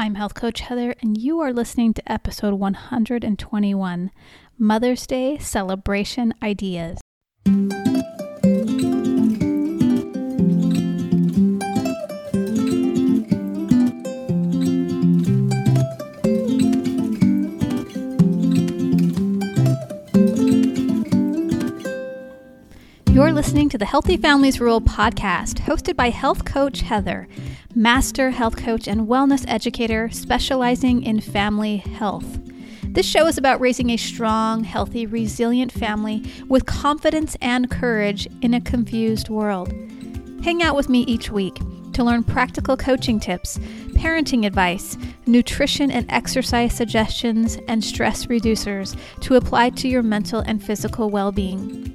I'm Health Coach Heather, and you are listening to episode 121 Mother's Day Celebration Ideas. You're listening to the Healthy Families Rule podcast, hosted by health coach Heather, master health coach and wellness educator specializing in family health. This show is about raising a strong, healthy, resilient family with confidence and courage in a confused world. Hang out with me each week to learn practical coaching tips, parenting advice, nutrition and exercise suggestions, and stress reducers to apply to your mental and physical well being.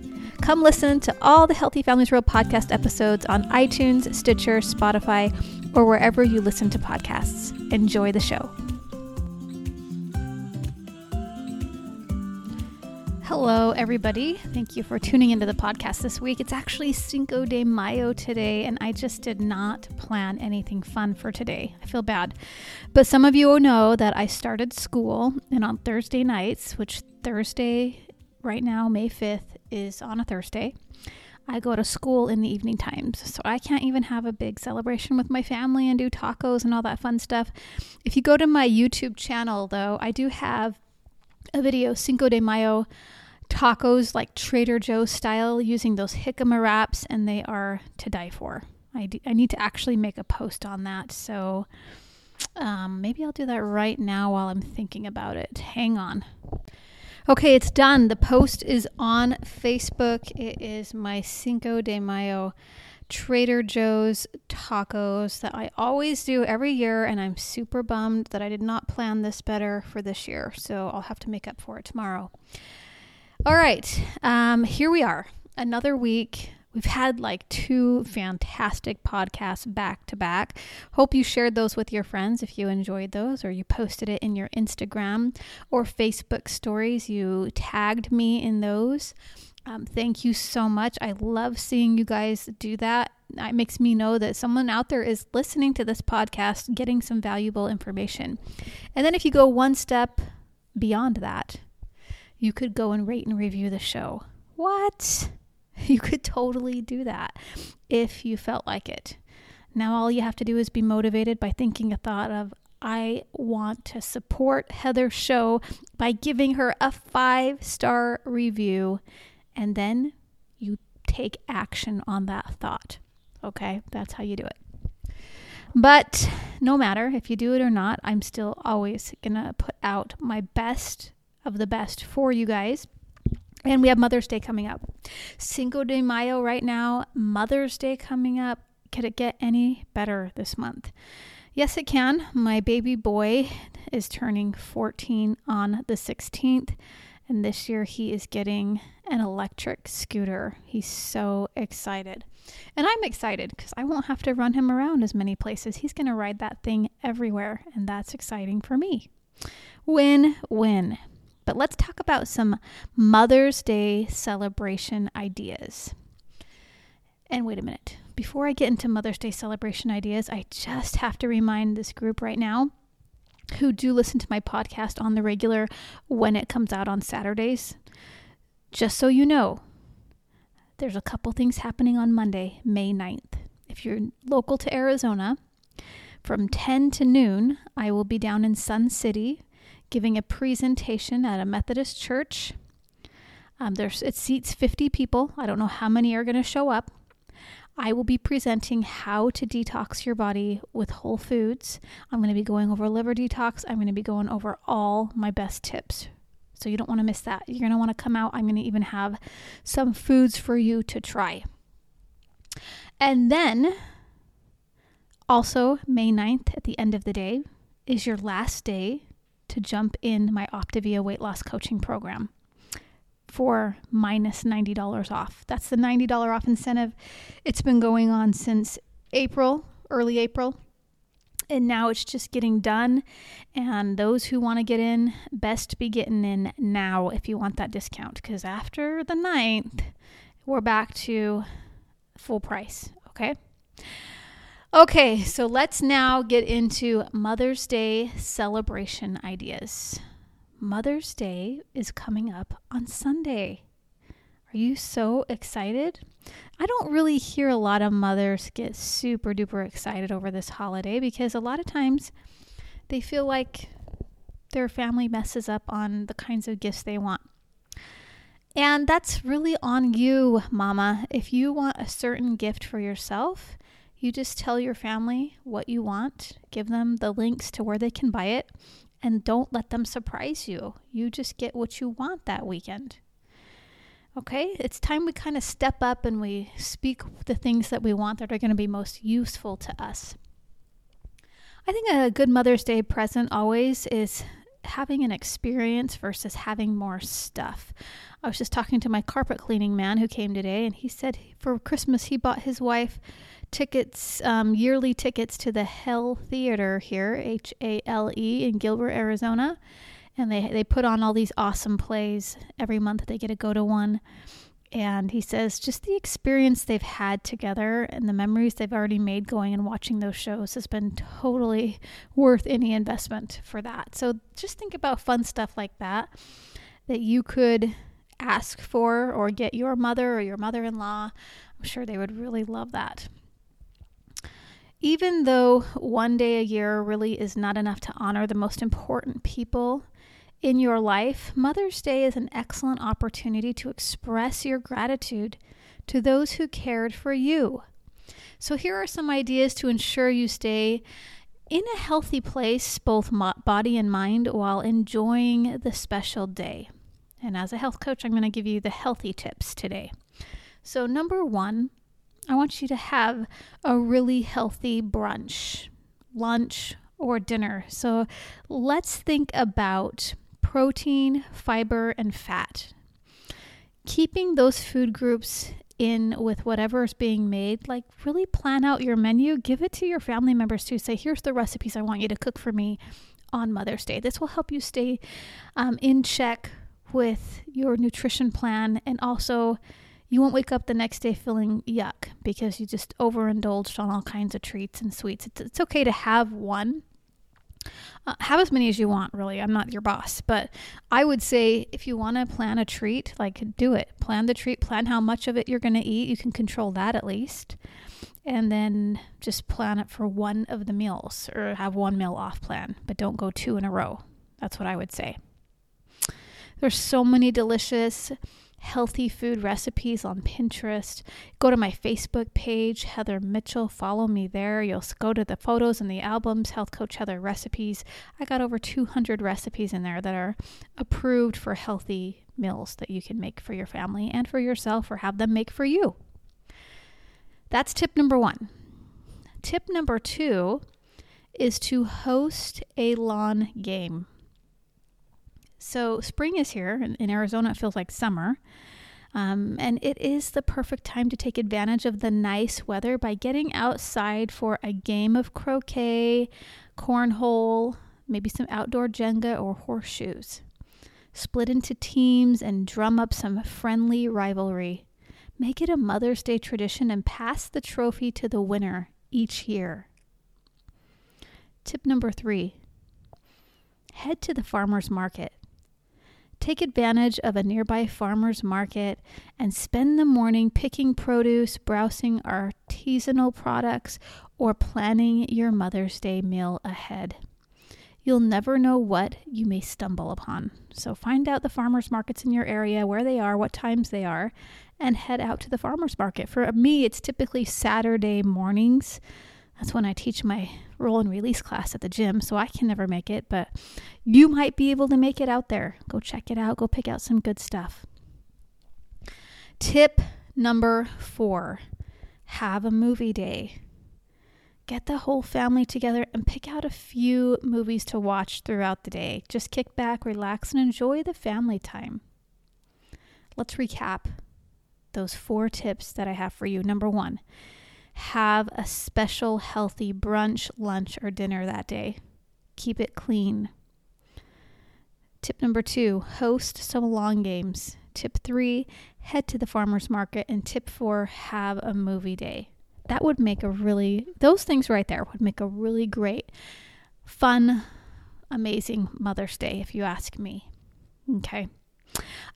Come listen to all the Healthy Families Rule podcast episodes on iTunes, Stitcher, Spotify, or wherever you listen to podcasts. Enjoy the show. Hello, everybody. Thank you for tuning into the podcast this week. It's actually Cinco de Mayo today, and I just did not plan anything fun for today. I feel bad. But some of you know that I started school, and on Thursday nights, which Thursday right now, May 5th, is on a Thursday. I go to school in the evening times, so I can't even have a big celebration with my family and do tacos and all that fun stuff. If you go to my YouTube channel, though, I do have a video, Cinco de Mayo tacos, like Trader Joe's style, using those jicama wraps, and they are to die for. I, do, I need to actually make a post on that, so um, maybe I'll do that right now while I'm thinking about it. Hang on. Okay, it's done. The post is on Facebook. It is my Cinco de Mayo Trader Joe's tacos that I always do every year, and I'm super bummed that I did not plan this better for this year. So I'll have to make up for it tomorrow. All right, um, here we are. Another week We've had like two fantastic podcasts back to back. Hope you shared those with your friends if you enjoyed those, or you posted it in your Instagram or Facebook stories. You tagged me in those. Um, thank you so much. I love seeing you guys do that. It makes me know that someone out there is listening to this podcast, getting some valuable information. And then if you go one step beyond that, you could go and rate and review the show. What? You could totally do that if you felt like it. Now, all you have to do is be motivated by thinking a thought of, I want to support Heather's show by giving her a five star review. And then you take action on that thought. Okay, that's how you do it. But no matter if you do it or not, I'm still always to put out my best of the best for you guys. And we have Mother's Day coming up. Cinco de Mayo right now, Mother's Day coming up. Could it get any better this month? Yes, it can. My baby boy is turning 14 on the 16th, and this year he is getting an electric scooter. He's so excited. And I'm excited because I won't have to run him around as many places. He's going to ride that thing everywhere, and that's exciting for me. Win win. But let's talk about some Mother's Day celebration ideas. And wait a minute. Before I get into Mother's Day celebration ideas, I just have to remind this group right now who do listen to my podcast on the regular when it comes out on Saturdays. Just so you know, there's a couple things happening on Monday, May 9th. If you're local to Arizona, from 10 to noon, I will be down in Sun City giving a presentation at a Methodist church. Um, there's it seats 50 people. I don't know how many are going to show up. I will be presenting how to detox your body with whole foods. I'm going to be going over liver detox. I'm going to be going over all my best tips. So you don't want to miss that. You're going to want to come out. I'm going to even have some foods for you to try. And then also May 9th at the end of the day is your last day to jump in my Optavia weight loss coaching program for minus $90 off. That's the $90 off incentive. It's been going on since April, early April. And now it's just getting done. And those who want to get in, best be getting in now if you want that discount. Because after the 9th, we're back to full price. Okay. Okay, so let's now get into Mother's Day celebration ideas. Mother's Day is coming up on Sunday. Are you so excited? I don't really hear a lot of mothers get super duper excited over this holiday because a lot of times they feel like their family messes up on the kinds of gifts they want. And that's really on you, mama. If you want a certain gift for yourself, you just tell your family what you want, give them the links to where they can buy it, and don't let them surprise you. You just get what you want that weekend. Okay, it's time we kind of step up and we speak the things that we want that are going to be most useful to us. I think a good Mother's Day present always is having an experience versus having more stuff. I was just talking to my carpet cleaning man who came today, and he said for Christmas he bought his wife tickets, um, yearly tickets to the Hale Theater here, H A L E, in Gilbert, Arizona. And they, they put on all these awesome plays. Every month they get to go to one. And he says just the experience they've had together and the memories they've already made going and watching those shows has been totally worth any investment for that. So just think about fun stuff like that that you could ask for or get your mother or your mother in law. I'm sure they would really love that. Even though one day a year really is not enough to honor the most important people in your life, Mother's Day is an excellent opportunity to express your gratitude to those who cared for you. So, here are some ideas to ensure you stay in a healthy place, both body and mind, while enjoying the special day. And as a health coach, I'm going to give you the healthy tips today. So, number one, I want you to have a really healthy brunch, lunch, or dinner. So let's think about protein, fiber, and fat. Keeping those food groups in with whatever is being made, like really plan out your menu, give it to your family members too. Say, here's the recipes I want you to cook for me on Mother's Day. This will help you stay um, in check with your nutrition plan and also you won't wake up the next day feeling yuck because you just overindulged on all kinds of treats and sweets. It's, it's okay to have one. Uh, have as many as you want, really. I'm not your boss. But I would say if you want to plan a treat, like do it. Plan the treat, plan how much of it you're going to eat. You can control that at least. And then just plan it for one of the meals or have one meal off plan, but don't go two in a row. That's what I would say. There's so many delicious healthy food recipes on Pinterest. Go to my Facebook page, Heather Mitchell. Follow me there. You'll go to the photos and the albums, Health Coach Heather Recipes. I got over 200 recipes in there that are approved for healthy meals that you can make for your family and for yourself or have them make for you. That's tip number one. Tip number two is to host a lawn game. So, spring is here. In Arizona, it feels like summer. Um, and it is the perfect time to take advantage of the nice weather by getting outside for a game of croquet, cornhole, maybe some outdoor Jenga or horseshoes. Split into teams and drum up some friendly rivalry. Make it a Mother's Day tradition and pass the trophy to the winner each year. Tip number three head to the farmer's market. Take advantage of a nearby farmer's market and spend the morning picking produce, browsing artisanal products, or planning your Mother's Day meal ahead. You'll never know what you may stumble upon. So find out the farmers markets in your area, where they are, what times they are, and head out to the farmers market. For me, it's typically Saturday mornings that's when I teach my roll and release class at the gym, so I can never make it, but you might be able to make it out there. Go check it out, go pick out some good stuff. Tip number four have a movie day. Get the whole family together and pick out a few movies to watch throughout the day. Just kick back, relax, and enjoy the family time. Let's recap those four tips that I have for you. Number one, have a special healthy brunch, lunch, or dinner that day. Keep it clean. Tip number two host some long games. Tip three head to the farmer's market. And tip four have a movie day. that would make a really, those things right there would make a really great, fun, amazing Mother's Day, if you ask me. Okay.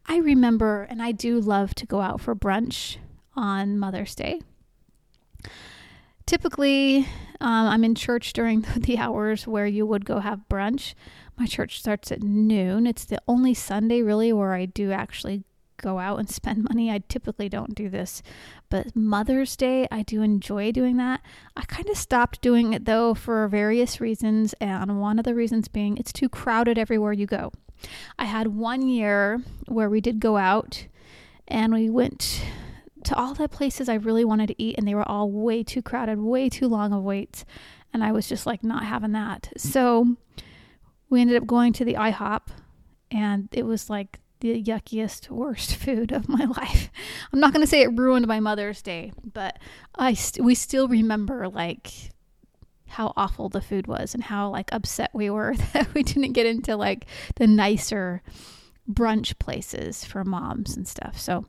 I remember, and I do love to go out for brunch on Mother's Day. Typically, um, I'm in church during the hours where you would go have brunch. My church starts at noon. It's the only Sunday really where I do actually go out and spend money. I typically don't do this, but Mother's Day, I do enjoy doing that. I kind of stopped doing it though for various reasons, and one of the reasons being it's too crowded everywhere you go. I had one year where we did go out and we went to all the places I really wanted to eat, and they were all way too crowded, way too long of waits. And I was just like not having that. So we ended up going to the IHOP, and it was like the yuckiest, worst food of my life. I'm not going to say it ruined my Mother's Day, but I st- we still remember like how awful the food was and how like upset we were that we didn't get into like the nicer brunch places for moms and stuff. So,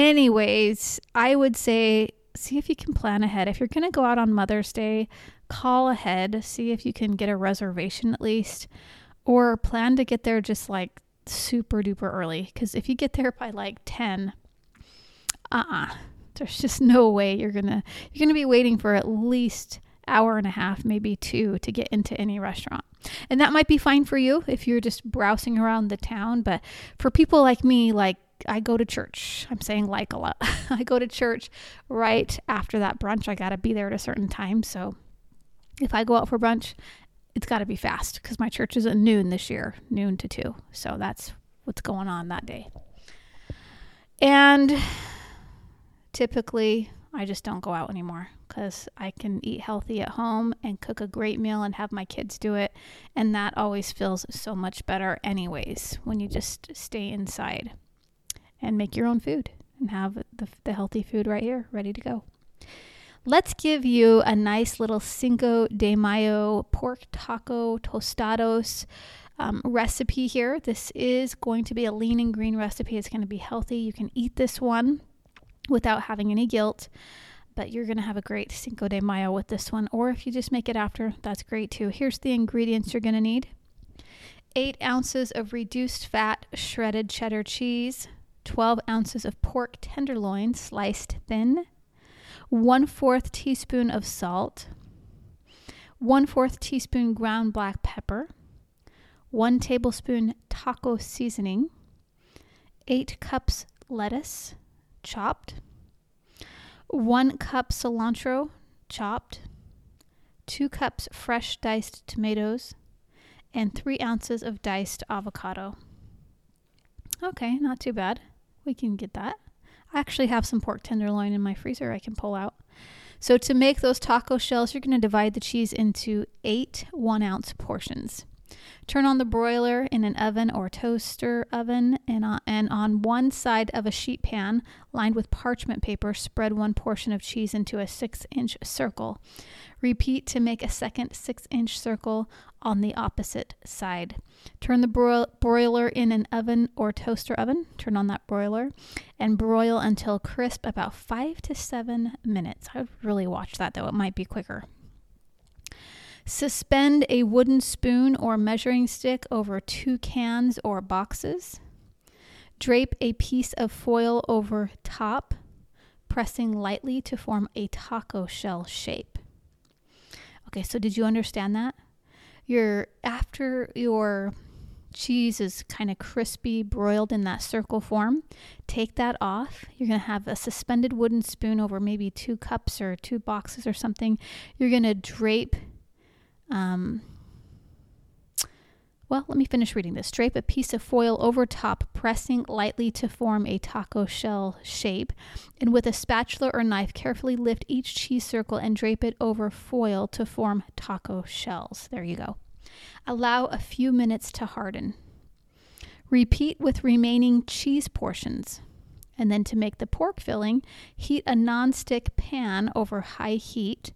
anyways, I would say see if you can plan ahead. If you're going to go out on Mother's Day, call ahead, see if you can get a reservation at least, or plan to get there just like super duper early because if you get there by like 10 uh-uh there's just no way you're gonna you're gonna be waiting for at least hour and a half maybe two to get into any restaurant and that might be fine for you if you're just browsing around the town but for people like me like I go to church. I'm saying like a lot. I go to church right after that brunch. I got to be there at a certain time. So if I go out for brunch, it's got to be fast because my church is at noon this year, noon to two. So that's what's going on that day. And typically, I just don't go out anymore because I can eat healthy at home and cook a great meal and have my kids do it. And that always feels so much better, anyways, when you just stay inside and make your own food and have the, the healthy food right here ready to go. Let's give you a nice little Cinco de Mayo pork taco tostados um, recipe here. This is going to be a lean and green recipe. It's going to be healthy. You can eat this one without having any guilt, but you're going to have a great Cinco de Mayo with this one. Or if you just make it after, that's great too. Here's the ingredients you're going to need eight ounces of reduced fat shredded cheddar cheese, 12 ounces of pork tenderloin sliced thin 1 4th teaspoon of salt, 1 4th teaspoon ground black pepper, 1 tablespoon taco seasoning, 8 cups lettuce, chopped, 1 cup cilantro, chopped, 2 cups fresh diced tomatoes, and 3 ounces of diced avocado. Okay, not too bad. We can get that. I actually have some pork tenderloin in my freezer I can pull out. So, to make those taco shells, you're going to divide the cheese into eight one ounce portions. Turn on the broiler in an oven or toaster oven, and on, and on one side of a sheet pan lined with parchment paper, spread one portion of cheese into a six inch circle. Repeat to make a second six inch circle on the opposite side. Turn the bro- broiler in an oven or toaster oven. Turn on that broiler and broil until crisp, about five to seven minutes. I would really watch that though, it might be quicker. Suspend a wooden spoon or measuring stick over two cans or boxes. Drape a piece of foil over top, pressing lightly to form a taco shell shape. Okay, so did you understand that? Your after your cheese is kind of crispy, broiled in that circle form. Take that off. You're going to have a suspended wooden spoon over maybe two cups or two boxes or something. You're going to drape um, well, let me finish reading this. Drape a piece of foil over top, pressing lightly to form a taco shell shape. And with a spatula or knife, carefully lift each cheese circle and drape it over foil to form taco shells. There you go. Allow a few minutes to harden. Repeat with remaining cheese portions. And then to make the pork filling, heat a nonstick pan over high heat.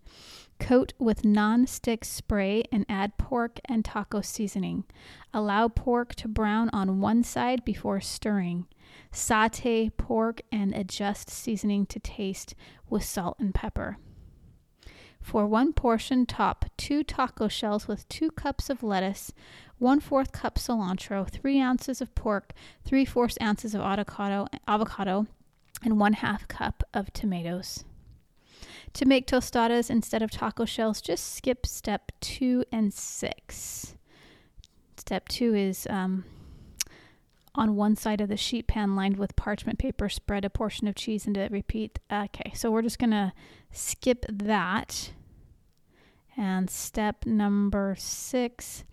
Coat with non-stick spray and add pork and taco seasoning. Allow pork to brown on one side before stirring. Saute pork and adjust seasoning to taste with salt and pepper. For one portion, top two taco shells with two cups of lettuce, one fourth cup cilantro, three ounces of pork, three fourths ounces of avocado, avocado, and one half cup of tomatoes. To make tostadas instead of taco shells, just skip step two and six. Step two is um, on one side of the sheet pan lined with parchment paper, spread a portion of cheese into it, repeat. Okay, so we're just going to skip that. And step number six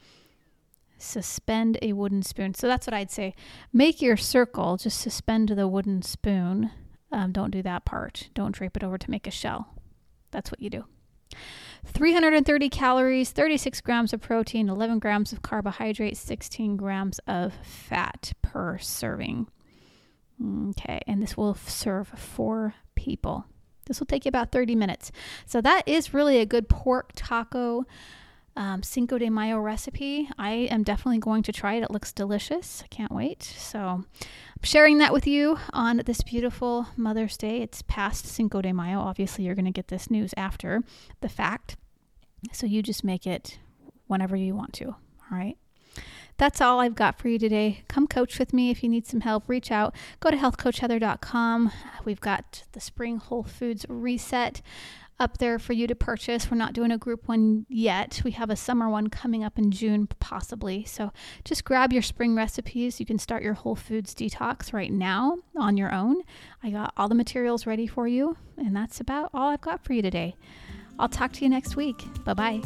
suspend a wooden spoon. So that's what I'd say. Make your circle, just suspend the wooden spoon. Um, don't do that part. Don't drape it over to make a shell. That's what you do. 330 calories, 36 grams of protein, 11 grams of carbohydrate, 16 grams of fat per serving. Okay, and this will serve four people. This will take you about 30 minutes. So that is really a good pork taco um, Cinco de Mayo recipe. I am definitely going to try it. It looks delicious. I can't wait. So, I'm sharing that with you on this beautiful Mother's Day. It's past Cinco de Mayo. Obviously, you're going to get this news after the fact. So, you just make it whenever you want to. All right. That's all I've got for you today. Come coach with me if you need some help. Reach out. Go to healthcoachheather.com. We've got the Spring Whole Foods Reset up there for you to purchase. We're not doing a group one yet. We have a summer one coming up in June, possibly. So just grab your spring recipes. You can start your Whole Foods detox right now on your own. I got all the materials ready for you, and that's about all I've got for you today. I'll talk to you next week. Bye bye.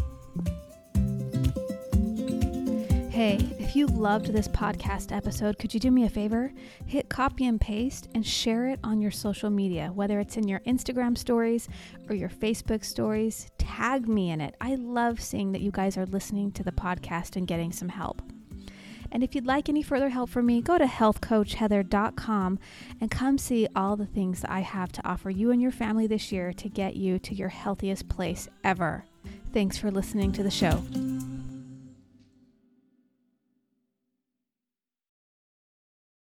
Hey, if you loved this podcast episode, could you do me a favor? Hit copy and paste and share it on your social media, whether it's in your Instagram stories or your Facebook stories. Tag me in it. I love seeing that you guys are listening to the podcast and getting some help. And if you'd like any further help from me, go to healthcoachheather.com and come see all the things that I have to offer you and your family this year to get you to your healthiest place ever. Thanks for listening to the show.